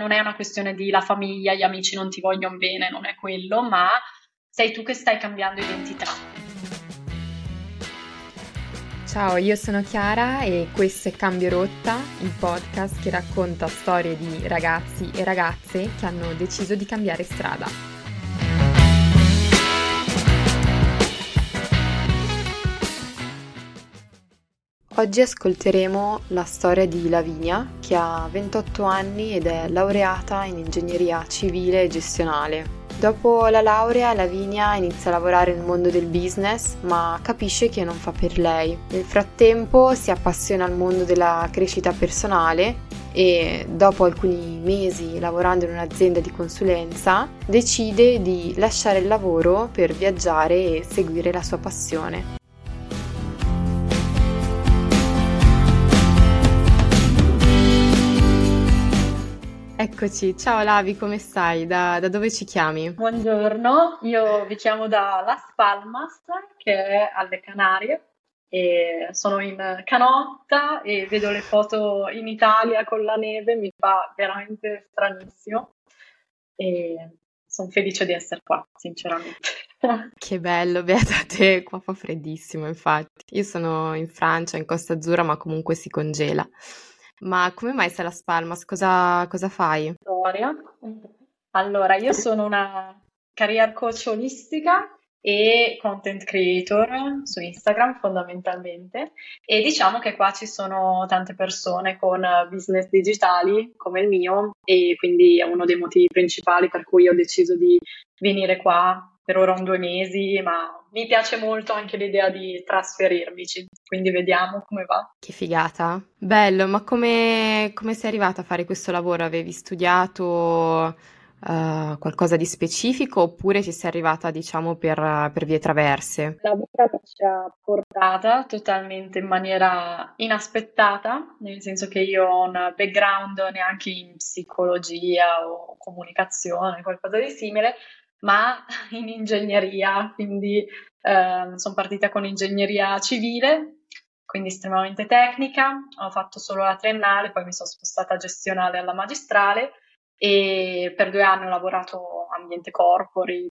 non è una questione di la famiglia, gli amici non ti vogliono bene, non è quello, ma sei tu che stai cambiando identità. Ciao, io sono Chiara e questo è Cambio Rotta, il podcast che racconta storie di ragazzi e ragazze che hanno deciso di cambiare strada. Oggi ascolteremo la storia di Lavinia, che ha 28 anni ed è laureata in ingegneria civile e gestionale. Dopo la laurea, Lavinia inizia a lavorare nel mondo del business, ma capisce che non fa per lei. Nel frattempo si appassiona al mondo della crescita personale e dopo alcuni mesi lavorando in un'azienda di consulenza decide di lasciare il lavoro per viaggiare e seguire la sua passione. Eccoci, ciao Lavi, come stai? Da, da, dove ci chiami? Buongiorno, io vi chiamo da Las Palmas, che è alle Canarie, e sono in canotta e vedo le foto in Italia con la neve, mi fa veramente stranissimo e sono felice di essere qua, sinceramente. Che bello, beata te, qua fa freddissimo infatti. Io sono in Francia, in Costa Azzurra, ma comunque si congela. Ma come mai sei a Las Palmas? Cosa, cosa fai? Allora, io sono una career coach olistica e content creator su Instagram fondamentalmente e diciamo che qua ci sono tante persone con business digitali come il mio e quindi è uno dei motivi principali per cui ho deciso di venire qua per ora un due mesi, ma mi piace molto anche l'idea di trasferirmici, quindi vediamo come va. Che figata. Bello, ma come, come sei arrivata a fare questo lavoro? Avevi studiato uh, qualcosa di specifico oppure ci sei arrivata, diciamo, per, per vie traverse? La vita ci ha portata totalmente in maniera inaspettata, nel senso che io ho un background neanche in psicologia o comunicazione, qualcosa di simile, ma in ingegneria, quindi eh, sono partita con ingegneria civile, quindi estremamente tecnica, ho fatto solo la triennale, poi mi sono spostata gestionale alla magistrale e per due anni ho lavorato ambiente corporate,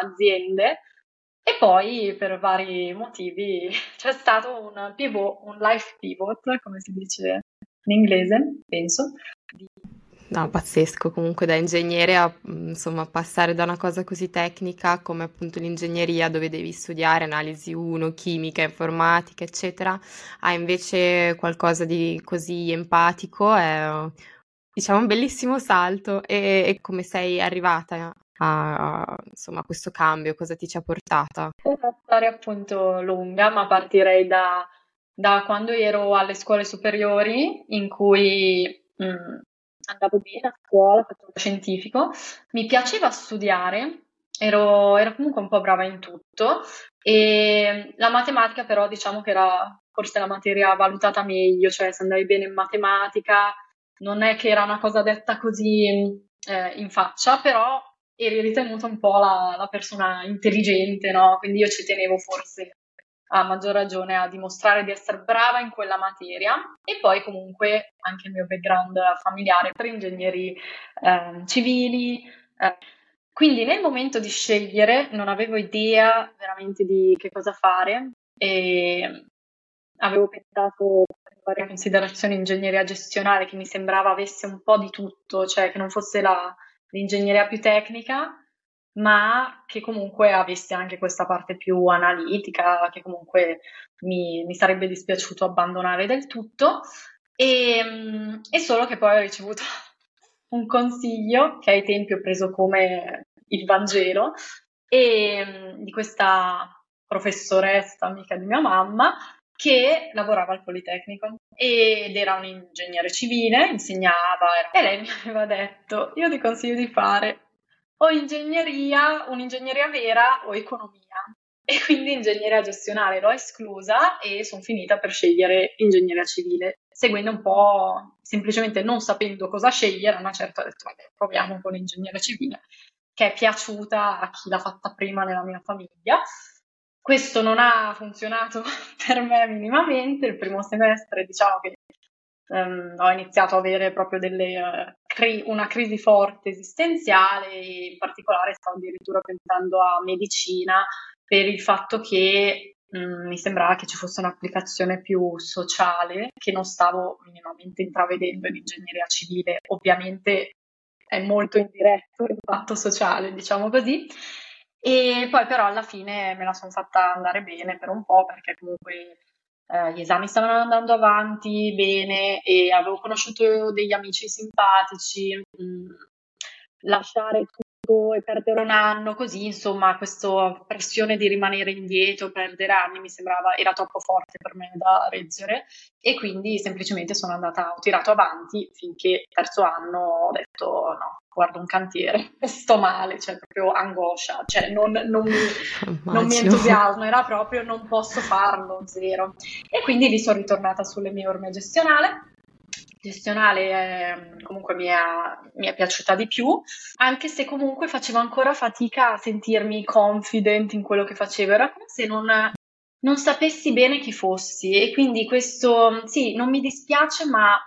aziende. E poi per vari motivi c'è stato un pivot, un life pivot, come si dice in inglese, penso, di No, pazzesco, comunque da ingegnere a mm, insomma, passare da una cosa così tecnica come appunto l'ingegneria dove devi studiare analisi 1, chimica, informatica, eccetera, a invece qualcosa di così empatico è diciamo un bellissimo salto. E, e come sei arrivata a, insomma, a questo cambio, cosa ti ci ha portata? È una storia appunto lunga, ma partirei da, da quando ero alle scuole superiori in cui mm, andavo bene a scuola, facevo scientifico, mi piaceva studiare, ero, ero, comunque un po' brava in tutto e la matematica però diciamo che era forse la materia valutata meglio, cioè se andavi bene in matematica non è che era una cosa detta così eh, in faccia, però eri ritenuta un po' la, la persona intelligente, no? Quindi io ci tenevo forse a maggior ragione a dimostrare di essere brava in quella materia e poi comunque anche il mio background familiare per ingegneri eh, civili. Eh. Quindi nel momento di scegliere non avevo idea veramente di che cosa fare e avevo pensato varie considerazioni ingegneria gestionale che mi sembrava avesse un po' di tutto, cioè che non fosse la, l'ingegneria più tecnica ma che comunque avesse anche questa parte più analitica, che comunque mi, mi sarebbe dispiaciuto abbandonare del tutto. E, e solo che poi ho ricevuto un consiglio che ai tempi ho preso come il Vangelo e di questa professoressa, amica di mia mamma, che lavorava al Politecnico ed era un ingegnere civile, insegnava e lei mi aveva detto io ti consiglio di fare o ingegneria, un'ingegneria vera o economia. E quindi ingegneria gestionale l'ho esclusa e sono finita per scegliere ingegneria civile, seguendo un po' semplicemente non sapendo cosa scegliere, una certa ho detto vabbè, proviamo con ingegneria civile, che è piaciuta a chi l'ha fatta prima nella mia famiglia. Questo non ha funzionato per me minimamente, il primo semestre diciamo che um, ho iniziato a avere proprio delle uh, cri- una crisi forte esistenziale, in particolare stavo addirittura pensando a medicina per il fatto che mh, mm, mi sembrava che ci fosse un'applicazione più sociale che non stavo minimamente intravedendo in ingegneria civile. Ovviamente è molto indiretto l'impatto sociale, diciamo così. E poi però alla fine me la sono fatta andare bene per un po' perché comunque eh, gli esami stavano andando avanti bene e avevo conosciuto degli amici simpatici. Mm, lasciare e perdere un anno così, insomma, questa pressione di rimanere indietro, perdere anni mi sembrava era troppo forte per me da reggere e quindi semplicemente sono andata, ho tirato avanti finché terzo anno ho detto no, guardo un cantiere, sto male, cioè proprio angoscia, cioè non, non, mi, non mi entusiasmo, era proprio non posso farlo, zero. E quindi lì sono ritornata sulle mie orme gestionale. Gestionale eh, comunque mi è, mi è, piaciuta di più, anche se comunque facevo ancora fatica a sentirmi confident in quello che facevo, era come se non, non sapessi bene chi fossi. E quindi questo, sì, non mi dispiace, ma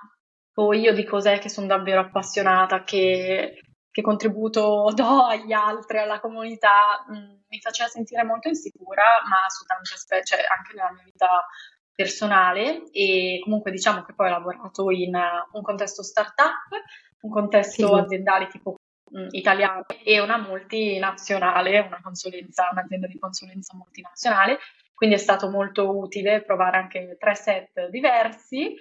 poi io di cos'è che sono davvero appassionata, che, che contributo do agli altri, alla comunità, mh, mm, mi faceva sentire molto insicura, ma su tanti aspetti, cioè anche nella mia vita personale e comunque diciamo che poi ho lavorato in uh, un contesto startup, un contesto sì. aziendale tipo mh, mm, italiano e una multinazionale, una consulenza, un'azienda di consulenza multinazionale, quindi è stato molto utile provare anche tre set diversi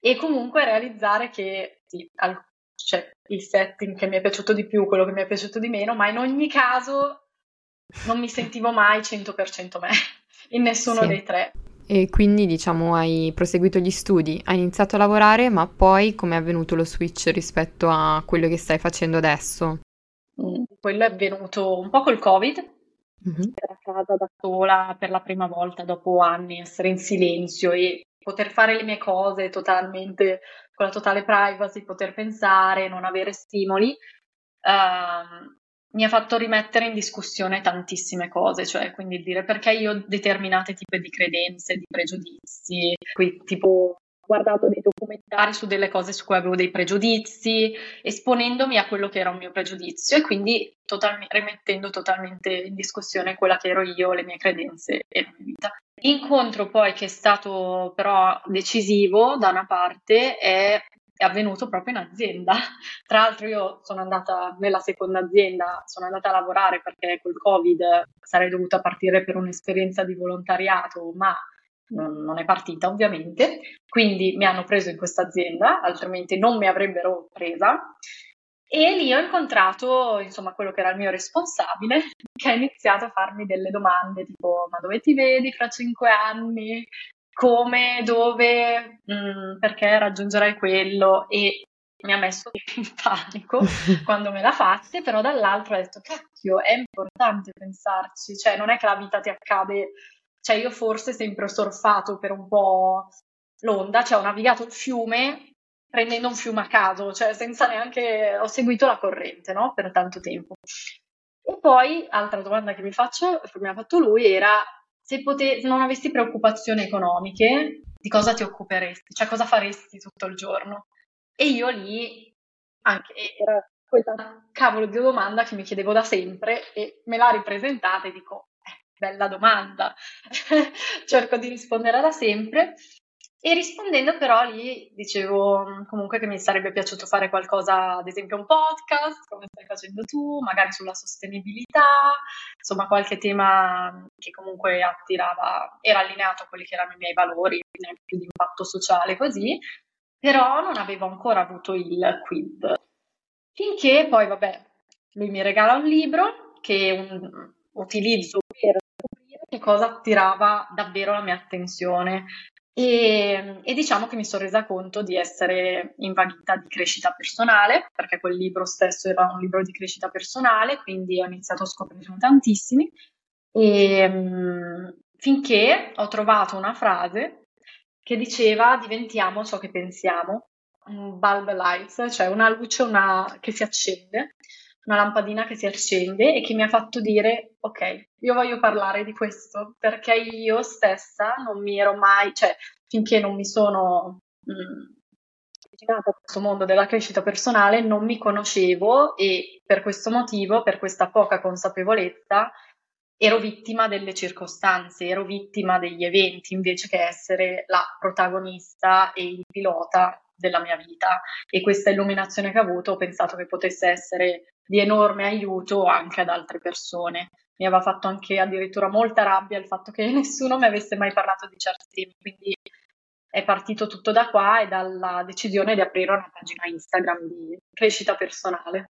e comunque realizzare che sì, al, cioè, il setting che mi è piaciuto di più, quello che mi è piaciuto di meno, ma in ogni caso non mi sentivo mai 100% me in nessuno sì. dei tre. E quindi diciamo hai proseguito gli studi, hai iniziato a lavorare, ma poi come è avvenuto lo switch rispetto a quello che stai facendo adesso? Mm, quello è avvenuto un po' col Covid, mm-hmm. a casa da sola per la prima volta dopo anni, essere in silenzio e poter fare le mie cose totalmente con la totale privacy, poter pensare, non avere stimoli. Uh, mi ha fatto rimettere in discussione tantissime cose, cioè quindi dire perché io ho determinate tipi di credenze, di pregiudizi, qui, tipo ho guardato dei documentari su delle cose su cui avevo dei pregiudizi, esponendomi a quello che era un mio pregiudizio e quindi total- rimettendo totalmente in discussione quella che ero io, le mie credenze e la mia vita. L'incontro poi che è stato però decisivo da una parte è è avvenuto proprio in azienda. Tra l'altro io sono andata nella seconda azienda, sono andata a lavorare perché col Covid sarei dovuta partire per un'esperienza di volontariato, ma non, non è partita ovviamente, quindi mi hanno preso in questa azienda, altrimenti non mi avrebbero presa. E lì ho incontrato, insomma, quello che era il mio responsabile, che ha iniziato a farmi delle domande tipo: Ma dove ti vedi fra cinque anni? come, dove, mh, mm, perché raggiungerai quello e mi ha messo in panico quando me l'ha fatta, però dall'altro ho detto cacchio, è importante pensarci, cioè non è che la vita ti accade, cioè io forse sempre ho surfato per un po' l'onda, cioè ho navigato il fiume prendendo un fiume a caso, cioè senza neanche, ho seguito la corrente, no? Per tanto tempo. E poi, altra domanda che mi faccio, che mi ha fatto lui, era se pote- non avessi preoccupazioni economiche, di cosa ti occuperesti? Cioè cosa faresti tutto il giorno? E io lì, anche era quella cavolo di domanda che mi chiedevo da sempre e me l'ha ripresentata e dico, bella domanda. Cerco di rispondere da sempre e rispondendo però lì dicevo mm, comunque che mi sarebbe piaciuto fare qualcosa, ad esempio un podcast, come stai facendo tu, magari sulla sostenibilità, insomma qualche tema che comunque attirava, era allineato a quelli che erano i miei valori, quindi più di impatto sociale così, però non avevo ancora avuto il quid. Finché poi, vabbè, lui mi regala un libro che un, utilizzo per che cosa attirava davvero la mia attenzione. E, e, diciamo che mi sono resa conto di essere invaghita di crescita personale, perché quel libro stesso era un libro di crescita personale, quindi ho iniziato a scoprirne tantissimi. E, um, finché ho trovato una frase che diceva diventiamo ciò che pensiamo, un bulb light, cioè una luce una, che si accende una lampadina che si accende e che mi ha fatto dire ok, io voglio parlare di questo perché io stessa non mi ero mai, cioè finché non mi sono mm, avvicinata a questo mondo della crescita personale non mi conoscevo e per questo motivo, per questa poca consapevolezza, ero vittima delle circostanze, ero vittima degli eventi invece che essere la protagonista e il pilota della mia vita. E questa illuminazione che ho avuto ho pensato che potesse essere di enorme aiuto anche ad altre persone. Mi aveva fatto anche addirittura molta rabbia il fatto che nessuno mi avesse mai parlato di certi temi, quindi è partito tutto da qua e dalla decisione di aprire una pagina Instagram di crescita personale.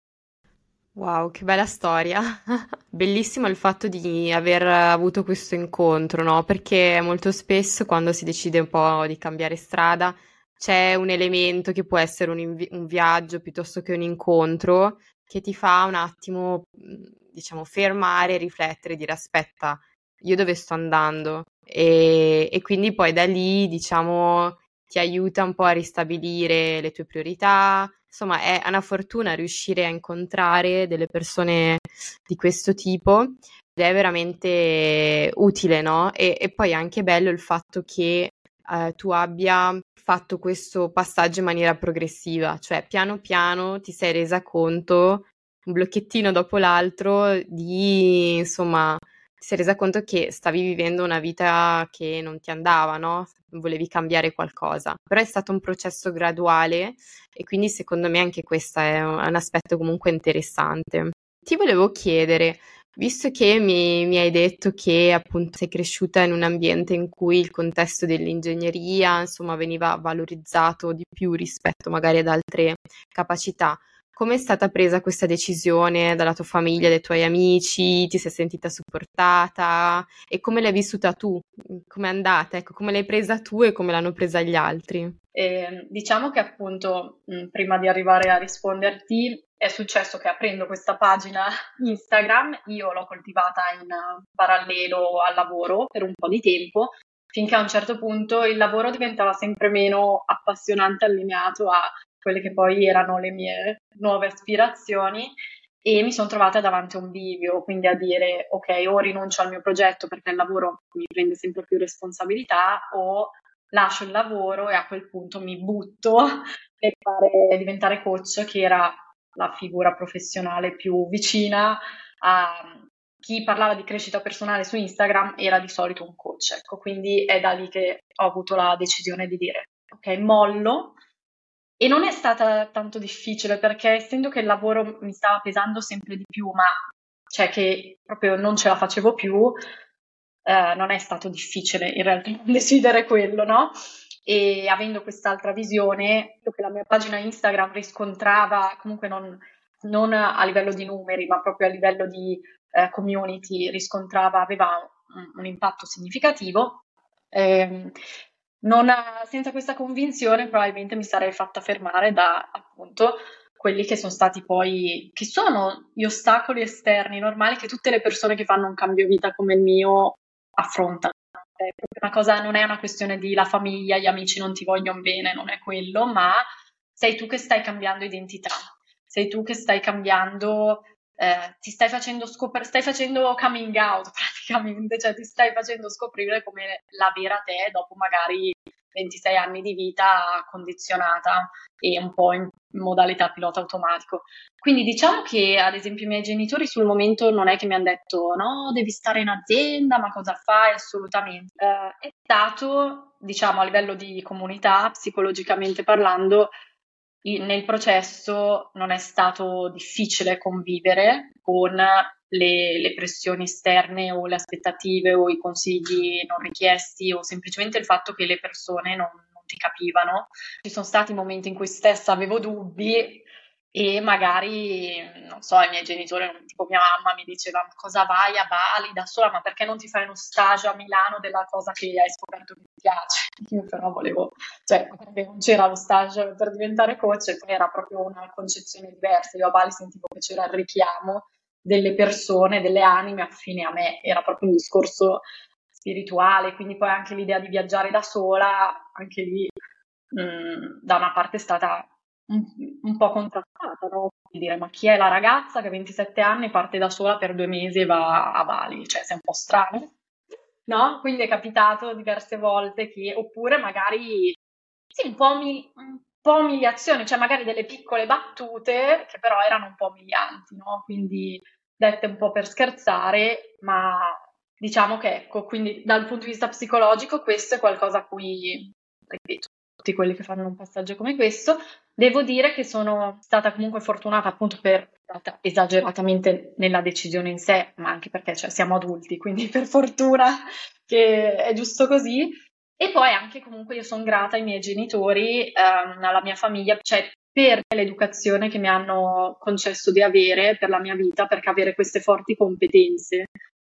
Wow, che bella storia. Bellissimo il fatto di aver avuto questo incontro, no? Perché molto spesso quando si decide un po' di cambiare strada c'è un elemento che può essere un, invi- un viaggio piuttosto che un incontro che ti fa un attimo, diciamo, fermare, riflettere, dire aspetta, io dove sto andando? E, e quindi poi da lì, diciamo, ti aiuta un po' a ristabilire le tue priorità, insomma è una fortuna riuscire a incontrare delle persone di questo tipo ed è veramente utile, no? E, e poi è anche bello il fatto che eh, tu abbia fatto questo passaggio in maniera progressiva, cioè piano piano ti sei resa conto, un blocchettino dopo l'altro, di insomma si è resa conto che stavi vivendo una vita che non ti andava, no? Volevi cambiare qualcosa. Però è stato un processo graduale e quindi secondo me anche questo è un aspetto comunque interessante. Ti volevo chiedere, visto che mi, mi, hai detto che appunto sei cresciuta in un ambiente in cui il contesto dell'ingegneria, insomma, veniva valorizzato di più rispetto magari ad altre capacità, come è stata presa questa decisione dalla tua famiglia, dai tuoi amici? Ti sei sentita supportata? E come l'hai vissuta tu? Come è andata? Ecco, come l'hai presa tu e come l'hanno presa gli altri? Eh, diciamo che appunto, mh, prima di arrivare a risponderti, è successo che aprendo questa pagina Instagram io l'ho coltivata in parallelo al lavoro per un po' di tempo, finché a un certo punto il lavoro diventava sempre meno appassionante, allineato a quelle che poi erano le mie nuove aspirazioni e mi sono trovata davanti a un bivio, quindi a dire ok, o rinuncio al mio progetto perché il lavoro mi prende sempre più responsabilità o lascio il lavoro e a quel punto mi butto per fare, diventare coach, che era la figura professionale più vicina a chi parlava di crescita personale su Instagram era di solito un coach, ecco, quindi è da lì che ho avuto la decisione di dire ok, mollo e non è stata tanto difficile perché essendo che il lavoro mi stava pesando sempre di più, ma cioè che proprio non ce la facevo più, eh, non è stato difficile in realtà decidere quello, no? E avendo quest'altra visione, che la mia pagina Instagram riscontrava comunque non, non a livello di numeri, ma proprio a livello di eh, community, riscontrava, aveva un, un impatto significativo. Eh, non, senza questa convinzione probabilmente mi sarei fatta fermare da appunto quelli che sono stati poi, che sono gli ostacoli esterni normali che tutte le persone che fanno un cambio vita come il mio affrontano. È una cosa, non è una questione di la famiglia, gli amici non ti vogliono bene, non è quello, ma sei tu che stai cambiando identità, sei tu che stai cambiando eh, ti stai facendo scoprire, stai facendo coming out praticamente, cioè ti stai facendo scoprire come la vera te dopo magari 26 anni di vita condizionata e un po' in modalità pilota automatico. Quindi diciamo che ad esempio i miei genitori sul momento non è che mi hanno detto no, devi stare in azienda, ma cosa fai? Assolutamente. Eh, è stato, diciamo, a livello di comunità, psicologicamente parlando, nel processo non è stato difficile convivere con le, le, pressioni esterne o le aspettative o i consigli non richiesti o semplicemente il fatto che le persone non, non ti capivano. Ci sono stati momenti in cui stessa avevo dubbi e magari, non so, i miei genitori, tipo mia mamma mi diceva ma cosa vai a Bali da sola, ma perché non ti fai uno stage a Milano della cosa che hai scoperto che ti piace? Io però volevo, cioè non c'era lo stage per diventare coach poi era proprio una concezione diversa, io a Bali sentivo che c'era il richiamo delle persone, delle anime affine a me, era proprio un discorso spirituale, quindi poi anche l'idea di viaggiare da sola, anche lì mh, mm, da una parte è stata un, un po' contrastata, no? Di dire, ma chi è la ragazza che a 27 anni parte da sola per due mesi e va a Bali? Cioè, sei un po' strano, no? Quindi è capitato diverse volte che, oppure magari, sì, un po' mi, po' umiliazione, cioè magari delle piccole battute che però erano un po' umilianti, no? Quindi dette un po' per scherzare, ma diciamo che ecco, quindi dal punto di vista psicologico questo è qualcosa a cui, ripeto, tutti quelli che fanno un passaggio come questo, devo dire che sono stata comunque fortunata appunto per esageratamente nella decisione in sé, ma anche perché cioè, siamo adulti, quindi per fortuna che è giusto così, e poi anche comunque io sono grata ai miei genitori, ehm, alla mia famiglia, cioè per l'educazione che mi hanno concesso di avere per la mia vita, perché avere queste forti competenze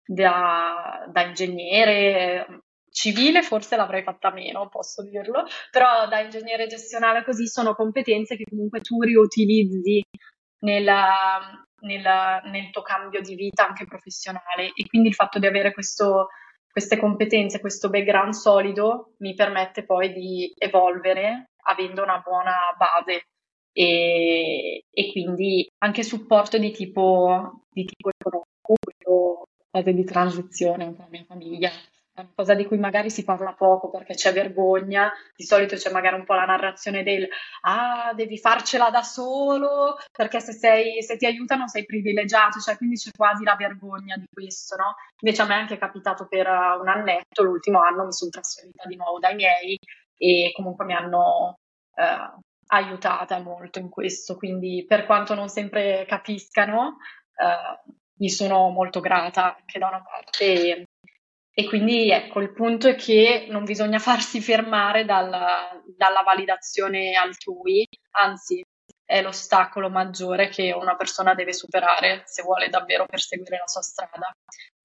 da, da ingegnere, civile forse l'avrei fatta meno, posso dirlo, però da ingegnere gestionale così sono competenze che comunque tu riutilizzi nella, nella, nel tuo cambio di vita anche professionale. E quindi il fatto di avere questo queste competenze, questo background solido mi permette poi di evolvere avendo una buona base. E, e quindi anche supporto di tipo, di tipo economico, fase di transizione per la mia famiglia cosa di cui magari si parla poco perché c'è vergogna, di solito c'è magari un po' la narrazione del ah, devi farcela da solo perché se, sei, se ti aiutano sei privilegiato, cioè quindi c'è quasi la vergogna di questo, no? Invece a me è anche capitato per un annetto, l'ultimo anno mi sono trasferita di nuovo dai miei e comunque mi hanno eh, aiutata molto in questo, quindi per quanto non sempre capiscano, eh, gli sono molto grata anche da una parte e quindi ecco, il punto è che non bisogna farsi fermare dalla, dalla validazione altrui, anzi è l'ostacolo maggiore che una persona deve superare se vuole davvero perseguire la sua strada.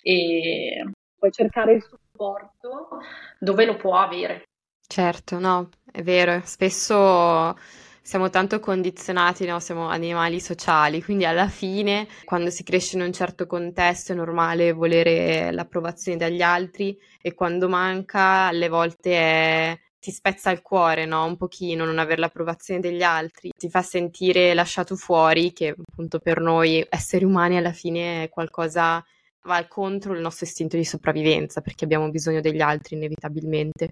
E puoi cercare il supporto dove lo può avere. Certo, no, è vero, spesso siamo tanto condizionati, no? siamo animali sociali, quindi alla fine quando si cresce in un certo contesto è normale volere l'approvazione dagli altri e quando manca alle volte è ti spezza il cuore, no? Un pochino non avere l'approvazione degli altri, ti fa sentire lasciato fuori, che appunto per noi esseri umani alla fine è qualcosa va contro il nostro istinto di sopravvivenza, perché abbiamo bisogno degli altri inevitabilmente.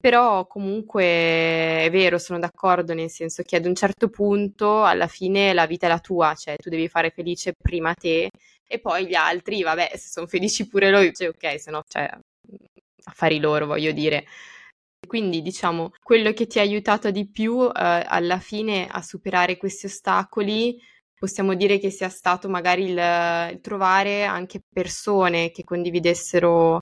Però comunque è vero, sono d'accordo, nel senso che ad un certo punto alla fine la vita è la tua, cioè tu devi fare felice prima te e poi gli altri, vabbè, se sono felici pure loro, cioè ok, se no, cioè, affari loro, voglio dire. Quindi diciamo, quello che ti ha aiutato di più eh, alla fine a superare questi ostacoli, possiamo dire che sia stato magari il, il trovare anche persone che condividessero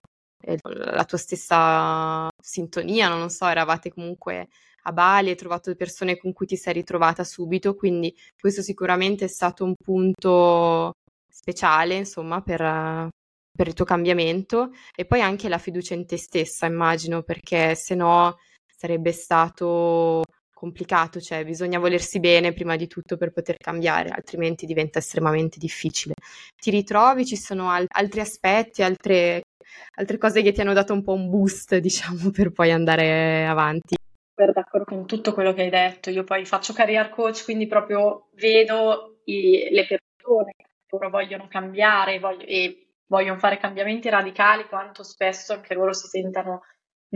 la tua stessa sintonia, non so, eravate comunque a Bali, hai trovato persone con cui ti sei ritrovata subito, quindi questo sicuramente è stato un punto speciale, insomma, per, per il tuo cambiamento e poi anche la fiducia in te stessa, immagino, perché se no sarebbe stato complicato, cioè bisogna volersi bene prima di tutto per poter cambiare, altrimenti diventa estremamente difficile. Ti ritrovi, ci sono al- altri aspetti, altre altre cose che ti hanno dato un po' un boost, diciamo, per poi andare avanti. Per d'accordo con tutto quello che hai detto. Io poi faccio career coach, quindi proprio vedo i, le persone che loro vogliono cambiare voglio, e vogliono fare cambiamenti radicali, quanto spesso anche loro si sentano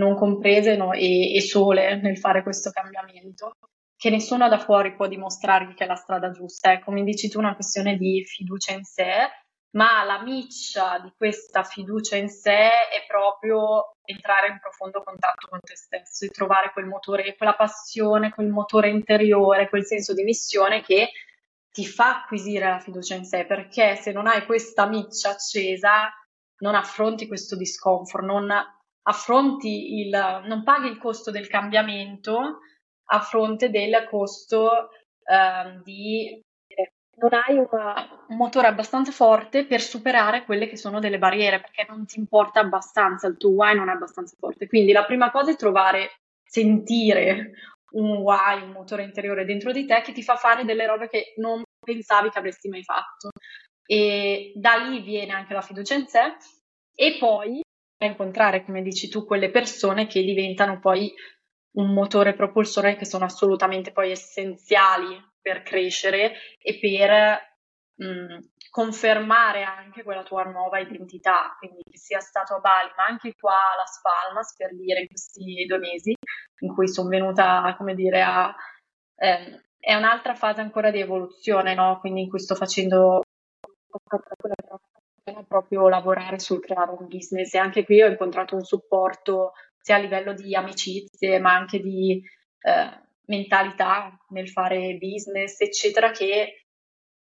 non comprese no, e, e sole nel fare questo cambiamento che nessuno da fuori può dimostrargli che è la strada giusta. È come dici tu, una questione di fiducia in sé ma la miccia di questa fiducia in sé è proprio entrare in profondo contatto con te stesso e trovare quel motore, quella passione, quel motore interiore, quel senso di missione che ti fa acquisire la fiducia in sé, perché se non hai questa miccia accesa, non affronti questo discomfort, non affronti il, non paghi il costo del cambiamento a fronte del costo eh, di non hai una, un motore abbastanza forte per superare quelle che sono delle barriere, perché non ti importa abbastanza, il tuo why non è abbastanza forte. Quindi la prima cosa è trovare, sentire un why, un motore interiore dentro di te che ti fa fare delle robe che non pensavi che avresti mai fatto. E da lì viene anche la fiducia in sé e poi incontrare, come dici tu, quelle persone che diventano poi un motore propulsore che sono assolutamente poi essenziali per crescere e per mh, mm, confermare anche quella tua nuova identità, quindi che sia stato a Bali, ma anche qua a Las Palmas, per dire, in questi due mesi, in cui sono venuta, come dire, a eh, è un'altra fase ancora di evoluzione, no? Quindi in cui sto facendo quella è proprio lavorare sul creare un business. E anche qui ho incontrato un supporto sia a livello di amicizie ma anche di eh, mentalità nel fare business eccetera che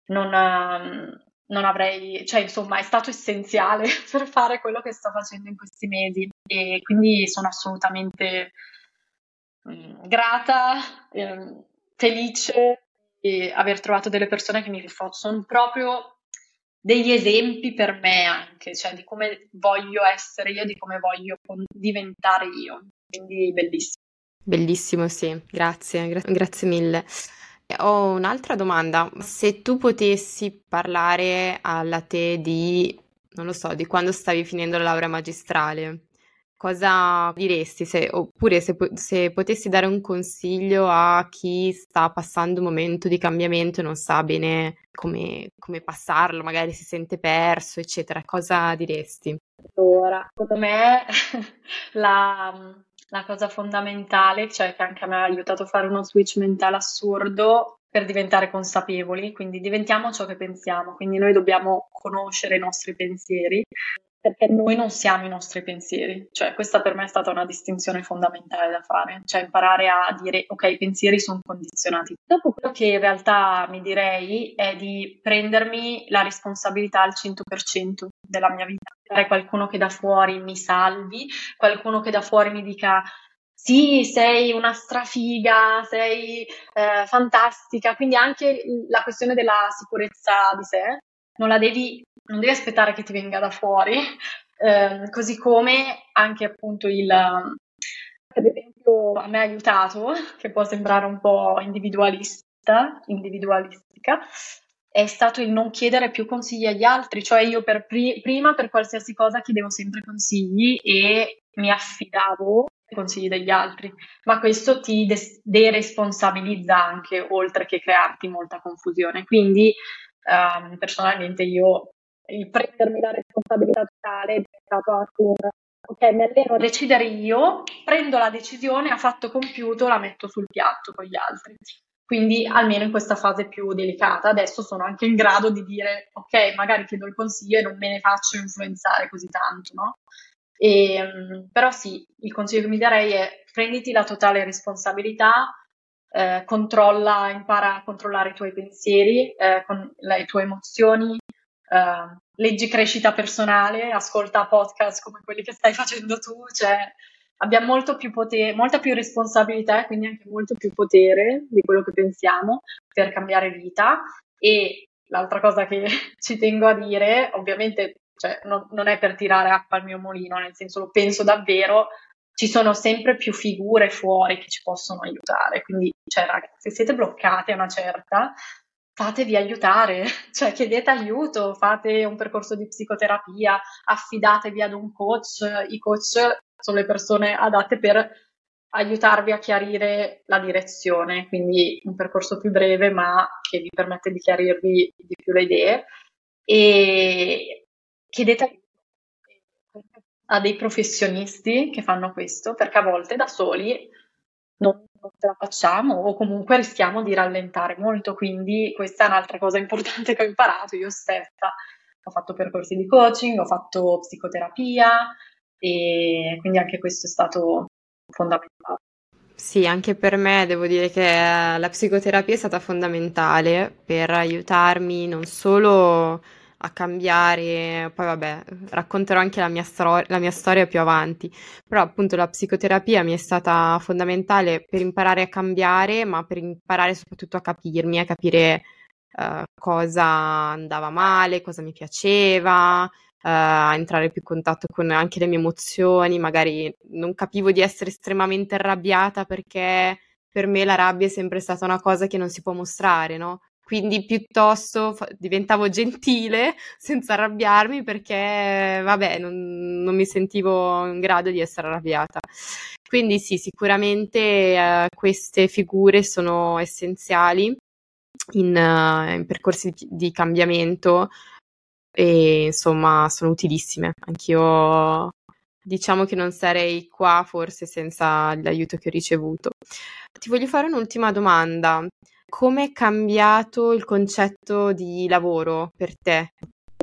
non, um, non avrei, cioè insomma è stato essenziale per fare quello che sto facendo in questi mesi. E quindi sono assolutamente mh, grata, eh, felice di aver trovato delle persone che mi sono proprio degli esempi per me anche, cioè di come voglio essere io, di come voglio diventare io, quindi bellissimo. Bellissimo, sì, grazie, gra- grazie mille. Ho un'altra domanda. Se tu potessi parlare alla te di, non lo so, di quando stavi finendo la laurea magistrale, cosa diresti? Se, oppure se, se potessi dare un consiglio a chi sta passando un momento di cambiamento e non sa bene come, come passarlo, magari si sente perso, eccetera, cosa diresti? Allora, secondo me la, la cosa fondamentale, cioè che anche a me ha aiutato a fare uno switch mentale assurdo per diventare consapevoli, quindi diventiamo ciò che pensiamo, quindi noi dobbiamo conoscere i nostri pensieri perché noi non siamo i nostri pensieri, cioè questa per me è stata una distinzione fondamentale da fare, cioè imparare a dire ok, i pensieri sono condizionati. Dopo quello che in realtà mi direi è di prendermi la responsabilità al 100% della mia vita, fare qualcuno che da fuori mi salvi, qualcuno che da fuori mi dica sì, sei una strafiga, sei eh, fantastica, quindi anche la questione della sicurezza di sé non la devi non devi aspettare che ti venga da fuori, eh, così come anche appunto il, per esempio a me ha aiutato, che può sembrare un po' individualista, individualistica, è stato il non chiedere più consigli agli altri, cioè io per pri- prima per qualsiasi cosa chiedevo sempre consigli e mi affidavo ai consigli degli altri, ma questo ti de- deresponsabilizza anche oltre che crearti molta confusione. Quindi um, personalmente io il prendermi la responsabilità totale è diventato anche un ok, mi alleno a decidere io, prendo la decisione, a fatto compiuto la metto sul piatto con gli altri. Quindi almeno in questa fase più delicata, adesso sono anche in grado di dire ok, magari chiedo il consiglio e non me ne faccio influenzare così tanto, no? E, ehm, però sì, il consiglio che mi darei è prenditi la totale responsabilità, eh, controlla, impara a controllare i tuoi pensieri, eh, con le tue emozioni, uh, leggi crescita personale, ascolta podcast come quelli che stai facendo tu, cioè abbiamo molto più potere, molta più responsabilità e quindi anche molto più potere di quello che pensiamo per cambiare vita. E l'altra cosa che ci tengo a dire, ovviamente cioè, non, non, è per tirare acqua al mio mulino, nel senso lo penso davvero, ci sono sempre più figure fuori che ci possono aiutare. Quindi, cioè, ragazzi, se siete bloccati a una certa, fatevi aiutare, cioè chiedete aiuto, fate un percorso di psicoterapia, affidatevi ad un coach. I coach sono le persone adatte per aiutarvi a chiarire la direzione, quindi un percorso più breve ma che vi permette di chiarirvi di più le idee e chiedete aiuto a dei professionisti che fanno questo perché a volte da soli non, ce la facciamo o comunque rischiamo di rallentare molto. Quindi questa è un'altra cosa importante che ho imparato io stessa. Ho fatto percorsi di coaching, ho fatto psicoterapia e quindi anche questo è stato fondamentale. Sì, anche per me devo dire che la psicoterapia è stata fondamentale per aiutarmi non solo a cambiare, poi vabbè, racconterò anche la mia, stro- la mia storia più avanti, però appunto la psicoterapia mi è stata fondamentale per imparare a cambiare, ma per imparare soprattutto a capirmi, a capire uh, cosa andava male, cosa mi piaceva, uh, entrare più in contatto con anche le mie emozioni, magari non capivo di essere estremamente arrabbiata perché per me la rabbia è sempre stata una cosa che non si può mostrare, no? Quindi piuttosto diventavo gentile senza arrabbiarmi perché, vabbè, non, non, mi sentivo in grado di essere arrabbiata. Quindi sì, sicuramente eh, queste figure sono essenziali in, uh, in percorsi di, di cambiamento e insomma sono utilissime. Anch'io diciamo che non sarei qua forse senza l'aiuto che ho ricevuto. Ti voglio fare un'ultima domanda. Come è cambiato il concetto di lavoro per te?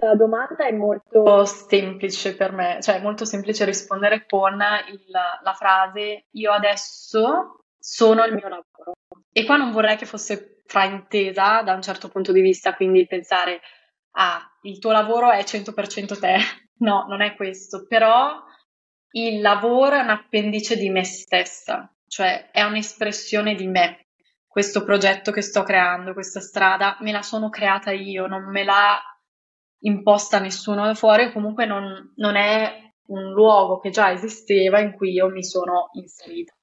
La domanda è molto semplice per me, cioè è molto semplice rispondere con il, la frase io adesso sono il mio lavoro. E qua non vorrei che fosse fraintesa da un certo punto di vista, quindi pensare ah, il tuo lavoro è 100% te. No, non è questo, però il lavoro è un appendice di me stessa, cioè è un'espressione di me. Questo progetto che sto creando, questa strada, me la sono creata io, non me l'ha imposta nessuno da fuori, comunque non, non è un luogo che già esisteva in cui io mi sono inserita.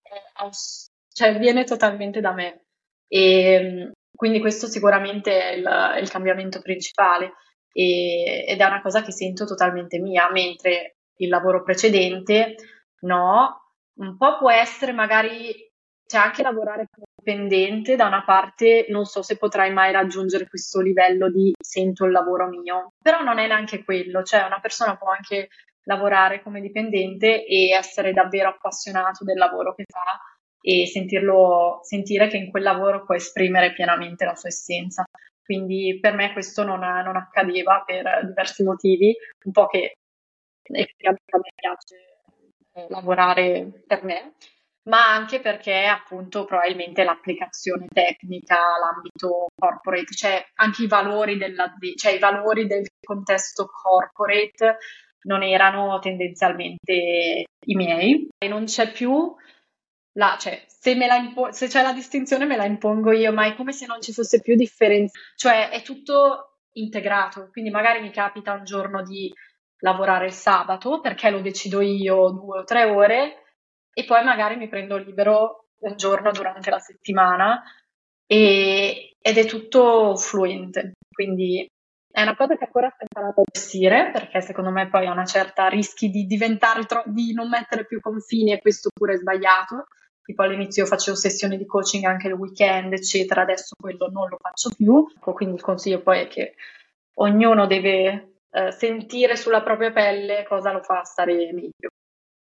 Cioè viene totalmente da me. E quindi questo sicuramente è il, il cambiamento principale e, ed è una cosa che sento totalmente mia, mentre il lavoro precedente no, un po' può essere magari, c'è anche lavorare come dipendente, da una parte non so se potrai mai raggiungere questo livello di sento il lavoro mio, però non è neanche quello, cioè una persona può anche lavorare come dipendente e essere davvero appassionato del lavoro che fa e sentirlo, sentire che in quel lavoro può esprimere pienamente la sua essenza. Quindi per me questo non, non accadeva per diversi motivi, un po' che effettivamente me piace eh, lavorare per me, ma anche perché appunto probabilmente l'applicazione tecnica, l'ambito corporate, cioè anche i valori, cioè i valori del contesto corporate non erano tendenzialmente i miei. E non c'è più la, cioè, se, impo- se c'è la distinzione me la impongo io, ma è come se non ci fosse più differenza, cioè è tutto integrato, quindi magari mi capita un giorno di lavorare il sabato perché lo decido io due o tre ore e poi magari mi prendo libero un giorno durante la settimana e, ed è tutto fluente, quindi è una cosa che ancora sto imparando a gestire perché secondo me poi a una certa rischi di diventare tro- di non mettere più confini e questo pure è sbagliato. Tipo all'inizio facevo sessioni di coaching anche il weekend, eccetera, adesso quello non lo faccio più, quindi il consiglio poi è che ognuno deve eh, sentire sulla propria pelle cosa lo fa stare meglio.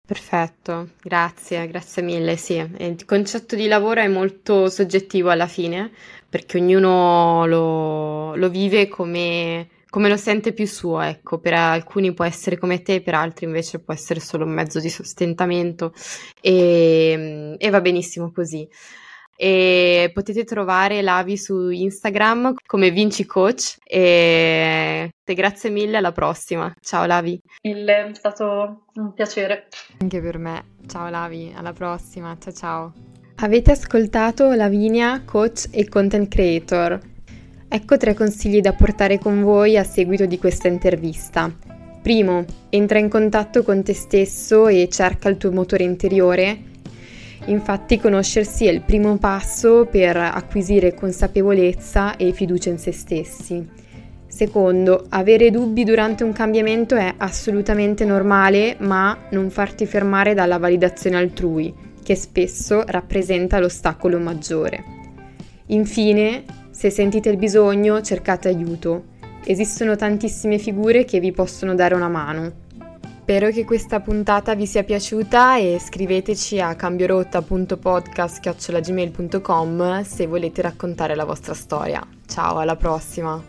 Perfetto, grazie, grazie mille. Sì, il concetto di lavoro è molto soggettivo alla fine, perché ognuno lo, lo vive come come lo sente più suo, ecco, per alcuni può essere come te, per altri invece può essere solo un mezzo di sostentamento e, e va benissimo così. E potete trovare Lavi su Instagram come Vinci Coach e grazie mille, alla prossima. Ciao Lavi. Mille, è stato un piacere. Anche per me. Ciao Lavi, alla prossima. Ciao ciao. Avete ascoltato Lavinia, coach e content creator. Ecco tre consigli da portare con voi a seguito di questa intervista. Primo, entra in contatto con te stesso e cerca il tuo motore interiore. Infatti conoscersi è il primo passo per acquisire consapevolezza e fiducia in se stessi. Secondo, avere dubbi durante un cambiamento è assolutamente normale, ma non farti fermare dalla validazione altrui, che spesso rappresenta l'ostacolo maggiore. Infine, se sentite il bisogno, cercate aiuto. Esistono tantissime figure che vi possono dare una mano. Spero che questa puntata vi sia piaciuta e scriveteci a cambiorotta.podcast.gmail.com se volete raccontare la vostra storia. Ciao, alla prossima!